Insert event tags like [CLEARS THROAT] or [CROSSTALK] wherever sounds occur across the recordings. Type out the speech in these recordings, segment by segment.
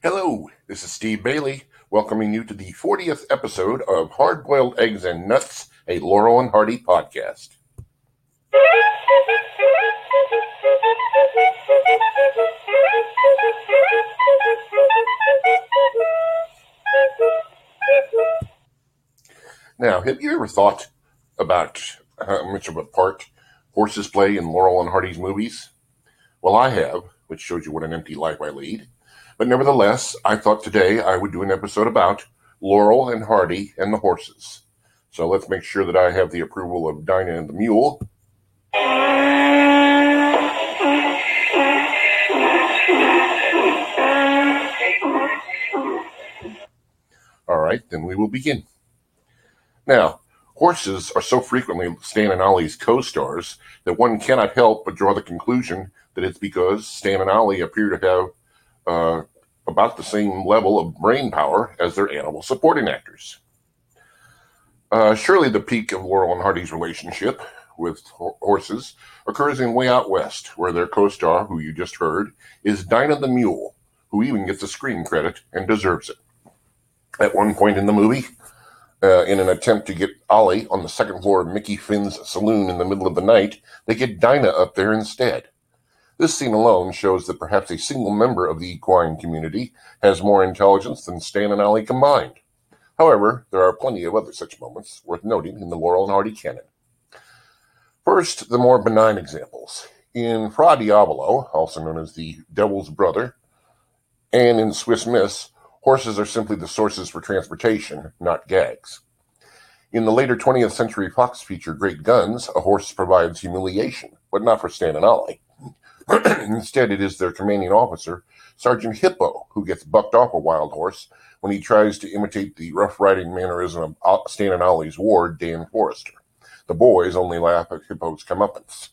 Hello, this is Steve Bailey, welcoming you to the 40th episode of Hard Boiled Eggs and Nuts, a Laurel and Hardy podcast. Now, have you ever thought about how much of a part horses play in Laurel and Hardy's movies? Well, I have, which shows you what an empty life I lead. But nevertheless, I thought today I would do an episode about Laurel and Hardy and the horses. So let's make sure that I have the approval of Dinah and the Mule. All right, then we will begin. Now, horses are so frequently Stan and Ollie's co-stars that one cannot help but draw the conclusion that it's because Stan and Ollie appear to have uh, about the same level of brain power as their animal supporting actors. Uh, surely the peak of Laurel and Hardy's relationship with horses occurs in Way Out West, where their co-star, who you just heard, is Dinah the Mule, who even gets a screen credit and deserves it. At one point in the movie, uh, in an attempt to get Ollie on the second floor of Mickey Finn's saloon in the middle of the night, they get Dinah up there instead. This scene alone shows that perhaps a single member of the equine community has more intelligence than Stan and Ollie combined. However, there are plenty of other such moments worth noting in the Laurel and Hardy canon. First, the more benign examples. In Fra Diavolo, also known as the Devil's Brother, and in Swiss Miss, horses are simply the sources for transportation, not gags. In the later 20th century Fox feature Great Guns, a horse provides humiliation, but not for Stan and Ollie. [CLEARS THROAT] Instead, it is their commanding officer, Sergeant Hippo, who gets bucked off a wild horse when he tries to imitate the rough riding mannerism of Stan and Ollie's ward, Dan Forrester. The boys only laugh at Hippo's comeuppance.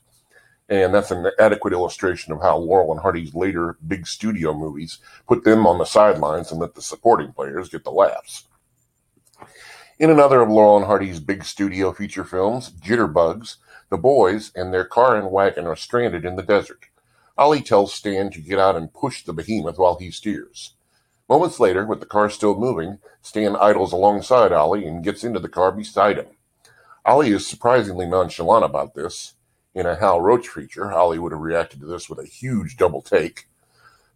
And that's an adequate illustration of how Laurel and Hardy's later big studio movies put them on the sidelines and let the supporting players get the laughs. In another of Laurel and Hardy's big studio feature films, Jitterbugs, the boys and their car and wagon are stranded in the desert. Ollie tells Stan to get out and push the behemoth while he steers. Moments later, with the car still moving, Stan idles alongside Ollie and gets into the car beside him. Ollie is surprisingly nonchalant about this. In a Hal Roach feature, Ollie would have reacted to this with a huge double take.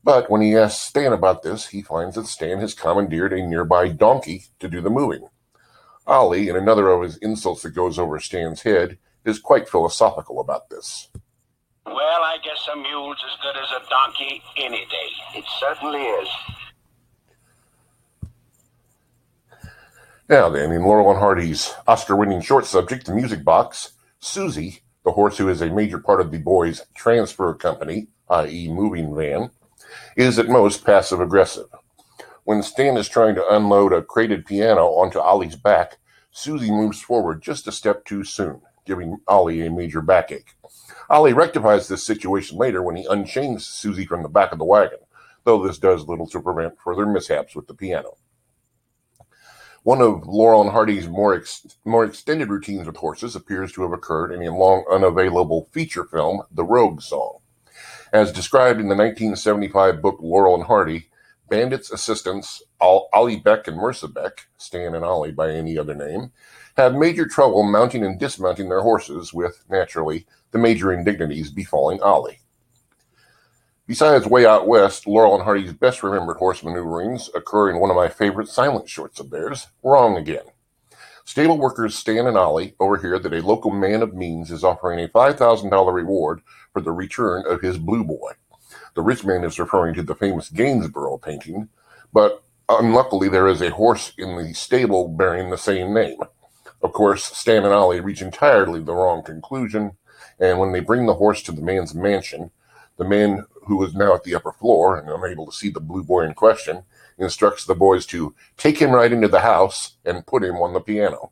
But when he asks Stan about this, he finds that Stan has commandeered a nearby donkey to do the moving. Ollie, in another of his insults that goes over Stan's head, is quite philosophical about this. Well, I guess a mule's as good as a donkey any day. It certainly is. Now then, in Laurel and Hardy's Oscar-winning short subject, The Music Box, Susie, the horse who is a major part of the boys' transfer company, i.e. moving van, is at most passive-aggressive. When Stan is trying to unload a crated piano onto Ollie's back, Susie moves forward just a step too soon, giving Ollie a major backache. Ollie rectifies this situation later when he unchains Susie from the back of the wagon, though this does little to prevent further mishaps with the piano. One of Laurel and Hardy's more ex- more extended routines with horses appears to have occurred in a long unavailable feature film, The Rogue Song. As described in the 1975 book Laurel and Hardy, Bandit's assistants, Ali-Bek and Murza-Bek, Stan and Ollie by any other name, have major trouble mounting and dismounting their horses, with, naturally, the major indignities befalling Ollie. Besides Way Out West, Laurel and Hardy's best remembered horse maneuverings occur in one of my favorite silent shorts of theirs, Wrong Again. Stable workers Stan and Ollie overhear that a local man of means is offering a $5,000 reward for the return of his blue boy. The rich man is referring to the famous Gainsborough painting, but unluckily there is a horse in the stable bearing the same name. Of course, Stan and Ollie reach entirely the wrong conclusion, and when they bring the horse to the man's mansion, the man who is now at the upper floor and unable to see the blue boy in question instructs the boys to take him right into the house and put him on the piano.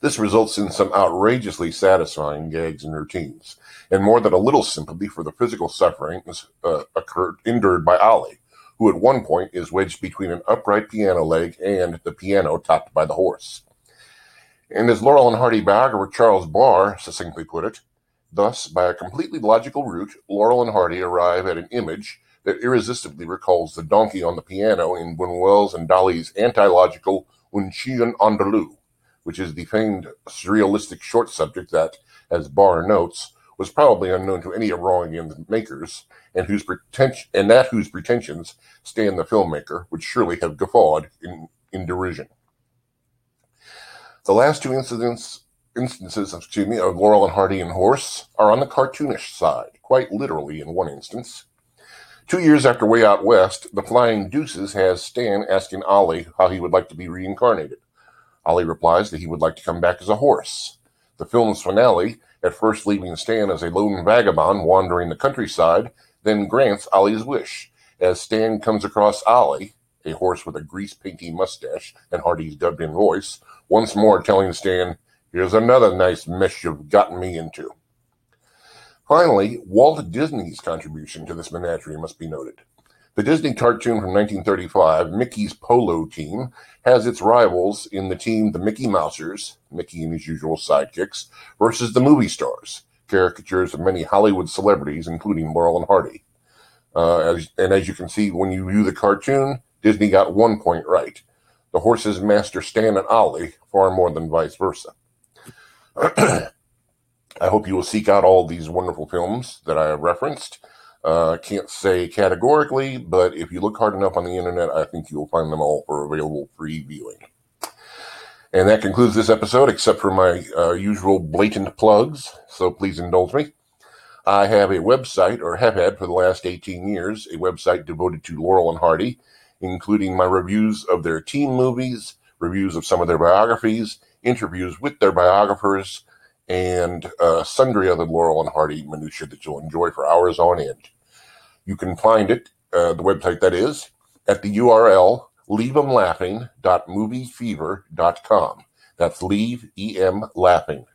This results in some outrageously satisfying gags and routines, and more than a little sympathy for the physical suffering uh, occurred endured by Ollie, who at one point is wedged between an upright piano leg and the piano topped by the horse. And as Laurel and Hardy biographer Charles Barr succinctly put it, thus, by a completely logical route, Laurel and Hardy arrive at an image that irresistibly recalls the donkey on the piano in Buñuel's and Dali's anti-logical Un Chien Andalou, which is the famed surrealistic short subject that, as Barr notes, was probably unknown to any Irangian makers, and whose pretension and that whose pretensions stand the filmmaker would surely have guffawed in, in derision. The last two incidents instances of excuse me, of Laurel and Hardy and Horse are on the cartoonish side, quite literally in one instance. Two years after Way Out West, The Flying Deuces has Stan asking Ollie how he would like to be reincarnated. Ollie replies that he would like to come back as a horse. The film's finale, at first leaving Stan as a lone vagabond wandering the countryside, then grants Ollie's wish, as Stan comes across Ollie, a horse with a grease painty mustache and Hardy's dubbed in voice, once more telling Stan, Here's another nice mess you've gotten me into. Finally, Walt Disney's contribution to this menagerie must be noted. The Disney cartoon from 1935, Mickey's Polo Team, has its rivals in the team the Mickey Mousers, Mickey and his usual sidekicks, versus the movie stars, caricatures of many Hollywood celebrities, including Laurel and Hardy. Uh, as, and as you can see when you view the cartoon, Disney got one point right. The horses master Stan and Ollie far more than vice versa. [CLEARS THROAT] I hope you will seek out all these wonderful films that I have referenced. Uh, can't say categorically, but if you look hard enough on the internet, I think you will find them all for available free viewing. And that concludes this episode, except for my uh, usual blatant plugs, so please indulge me. I have a website, or have had for the last 18 years, a website devoted to Laurel and Hardy, including my reviews of their teen movies, reviews of some of their biographies, interviews with their biographers, and uh, sundry other Laurel and Hardy minutiae that you'll enjoy for hours on end. You can find it, uh, the website that is, at the URL leaveemlaughing.moviefever.com. That's leave, E-M, laughing,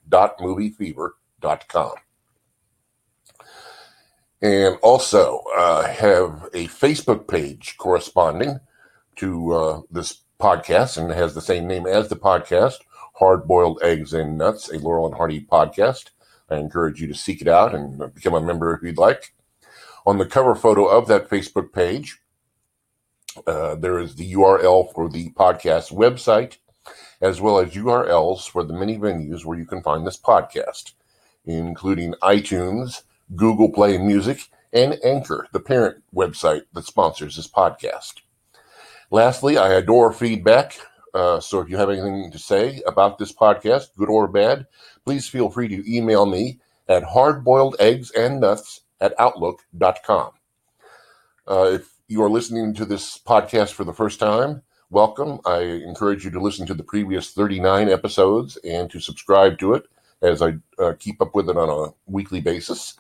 And also uh, have a Facebook page corresponding to uh, this podcast and has the same name as the podcast, Hard Boiled Eggs and Nuts, a Laurel and Hardy podcast. I encourage you to seek it out and become a member if you'd like. On the cover photo of that Facebook page, uh, there is the URL for the podcast website, as well as URLs for the many venues where you can find this podcast, including iTunes, Google Play Music, and Anchor, the parent website that sponsors this podcast. Lastly, I adore feedback. Uh, so if you have anything to say about this podcast, good or bad, please feel free to email me at hardboiledeggsandnuts at outlook.com. Uh, if you are listening to this podcast for the first time, welcome. I encourage you to listen to the previous 39 episodes and to subscribe to it as I uh, keep up with it on a weekly basis.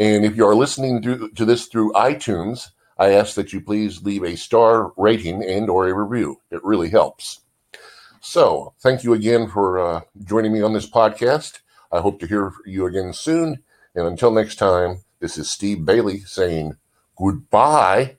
And if you are listening to, to this through iTunes, I ask that you please leave a star rating and or a review. It really helps. So, thank you again for uh, joining me on this podcast. I hope to hear you again soon. And until next time, this is Steve Bailey saying goodbye.